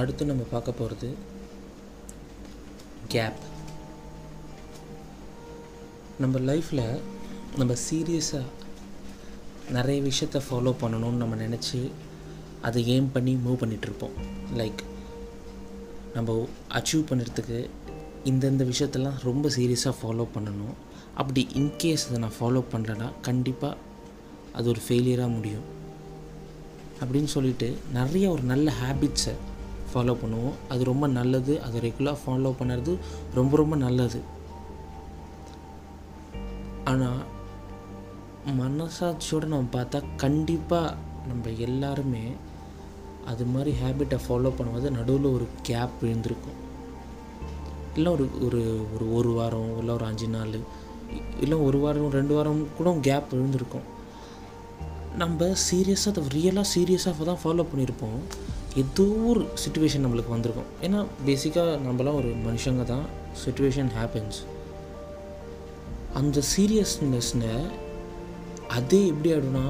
அடுத்து நம்ம பார்க்க போகிறது கேப் நம்ம லைஃப்பில் நம்ம சீரியஸாக நிறைய விஷயத்த ஃபாலோ பண்ணணும்னு நம்ம நினச்சி அதை ஏம் பண்ணி மூவ் பண்ணிகிட்ருப்போம் லைக் நம்ம அச்சீவ் பண்ணுறதுக்கு இந்தந்த விஷயத்தெல்லாம் ரொம்ப சீரியஸாக ஃபாலோ பண்ணணும். அப்படி இன்கேஸ் அதை நான் ஃபாலோ பண்ணுறேன்னா கண்டிப்பாக அது ஒரு ஃபெயிலியராக முடியும். அப்படின்னு சொல்லிட்டு நிறைய ஒரு நல்ல ஹேபிட்ஸை ஃபாலோ பண்ணுவோம். அது ரொம்ப நல்லது. அதை ரெகுலராக ஃபாலோ பண்ணுறது ரொம்ப ரொம்ப நல்லது. ஆனால் மனசாட்சியோடு நம்ம பார்த்தா கண்டிப்பாக நம்ம எல்லாருமே அது மாதிரி ஹேபிட்டை ஃபாலோ பண்ணும்போது நடுவில் ஒரு கேப் விழுந்திருக்கும். இல்லை ஒரு ஒரு ஒரு ஒரு வாரம் இல்லை ஒரு அஞ்சு நாள் இல்லை ஒரு வாரம் ரெண்டு வாரம் கூட கேப் விழுந்திருக்கும். நம்ம சீரியஸாக அதை ரியலாக சீரியஸாக தான் ஃபாலோ பண்ணியிருப்போம் ஏதோ ஒரு சுச்சுவேஷன் நம்மளுக்கு வந்திருக்கும். ஏன்னா பேசிக்காக நம்மளாம் ஒரு மனுஷங்க தான். சுச்சுவேஷன் ஹேப்பன்ஸ் அந்த சீரியஸ்னஸ்னை அதே எப்படி ஆகிடும்னா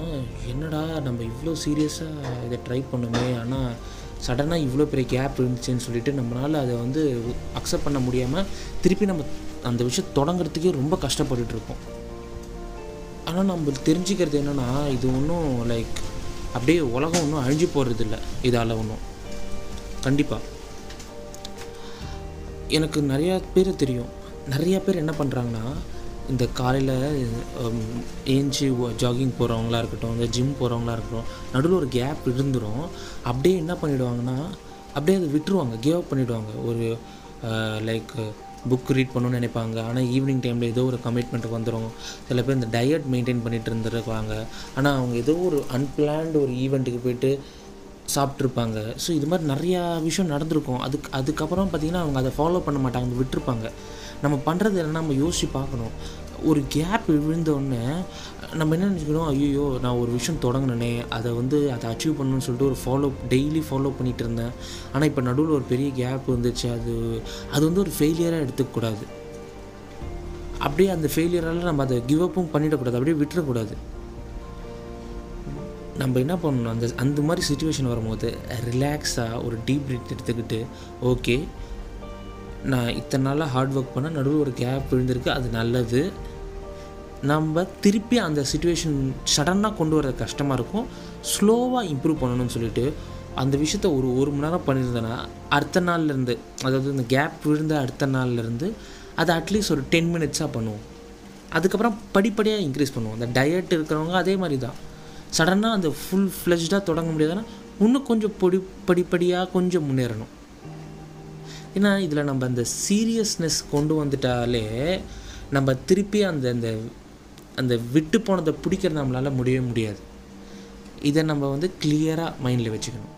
என்னடா நம்ம இவ்வளோ சீரியஸாக இதை ட்ரை பண்ணுமே ஆனால் சடனாக இவ்வளோ பெரிய கேப் இருந்துச்சுன்னு சொல்லிட்டு நம்மளால் அதை வந்து அக்செப்ட் பண்ண முடியாமல் திருப்பி நம்ம அந்த விஷயம் தொடங்குறதுக்கே ரொம்ப கஷ்டப்பட்டுட்ருப்போம் ஆனால் நம்ம தெரிஞ்சுக்கிறது என்னென்னா இது ஒன்றும் லைக் அப்படியே உலகம் ஒன்றும் அழிஞ்சு போகிறது இல்லை இதால் ஒன்றும் கண்டிப்பாக எனக்கு நிறையா பேர் தெரியும். நிறையா பேர் என்ன பண்ணுறாங்கன்னா இந்த காலையில் ஏஞ்சி ஜாகிங் போகிறவங்களா இருக்கட்டும் இந்த ஜிம் போகிறவங்களா இருக்கட்டும் நடுவில் ஒரு கேப் இருந்துடும் அப்படியே என்ன பண்ணிவிடுவாங்கன்னா அப்படியே அதை விட்டுருவாங்க. கேவ் பண்ணிவிடுவாங்க ஒரு லைக் புக் ரீட் பண்ணணும்னு நினைப்பாங்க. ஆனால் ஈவினிங் டைமில் ஏதோ ஒரு கமிட்மெண்ட் வந்துடும் சில பேர் இந்த டயட் மெயின்டைன் பண்ணிகிட்டு இருந்துருக்காங்க ஆனால் அவங்க ஏதோ ஒரு அன்பிளான்டு ஒரு ஈவெண்ட்டுக்கு போயிட்டு சாப்பிட்ருப்பாங்க ஸோ இது மாதிரி நிறையா விஷயம் நடந்திருக்கும். அதுக்கு அதுக்கப்புறம் பார்த்திங்கன்னா அவங்க அதை ஃபாலோ பண்ண மாட்டாங்க. விட்டுருப்பாங்க. நம்ம பண்ணுறது என்னென்னா நம்ம யோசித்து பார்க்கணும். ஒரு கேப் விழுந்தோடனே நம்ம என்ன நினச்சிக்கணும் ஐயோ நான் ஒரு விஷயம் தொடங்கினேனே அதை வந்து அதை அச்சீவ் பண்ணணும்னு சொல்லிட்டு ஒரு ஃபாலோ டெய்லி ஃபாலோ பண்ணிகிட்டு இருந்தேன். ஆனால் இப்போ நடுவில் ஒரு பெரிய கேப் வந்துச்சு. அது அது வந்து ஒரு ஃபெயிலியராக எடுத்துக்கக்கூடாது. அப்படியே அந்த ஃபெயிலியரால் நம்ம அதை கிவ் அப்பும் பண்ணிடக்கூடாது. அப்படியே விட்டுறக்கூடாது. நம்ம என்ன பண்ணணும்? அந்த அந்த மாதிரி சுச்சுவேஷன் வரும்போது ரிலாக்ஸாக ஒரு டீப் ப்ரீத் எடுத்துக்கிட்டு ஓகே நான் இத்தனை நாளாக ஹார்ட் ஒர்க் பண்ண நடுவில் ஒரு கேப் விழுந்திருக்கு அது நல்லது. நம்ம திருப்பி அந்த சுச்சுவேஷன் சடனாக கொண்டு வர கஷ்டமாக இருக்கும். ஸ்லோவாக இம்ப்ரூவ் பண்ணணும்னு சொல்லிட்டு அந்த விஷயத்த ஒரு ஒரு மணி நேரம் பண்ணியிருந்தேன்னா அடுத்த நாள்லேருந்து அதாவது இந்த கேப் விழுந்த அடுத்த நாள்லேருந்து அதை அட்லீஸ்ட் ஒரு டென் மினிட்ஸாக பண்ணுவோம். அதுக்கப்புறம் படிப்படியாக இன்க்ரீஸ் பண்ணுவோம். அந்த டயட் இருக்கிறவங்க அதே மாதிரி தான் சடனாக அந்த ஃபுல் ஃப்ளெஷ்டாக தொடங்க முடியாதுன்னா இன்னும் கொஞ்சம் பொடி படிப்படியாக கொஞ்சம் முன்னேறணும். ஏன்னா இதில் நம்ம அந்த சீரியஸ்னஸ் கொண்டு வந்துட்டாலே நம்ம திருப்பி அந்த அந்த அந்த விட்டு போனதை பிடிக்கிறது நம்மளால் முடியவே முடியாது. இதை நம்ம வந்து கிளியராக மைண்டில் வச்சுக்கணும்.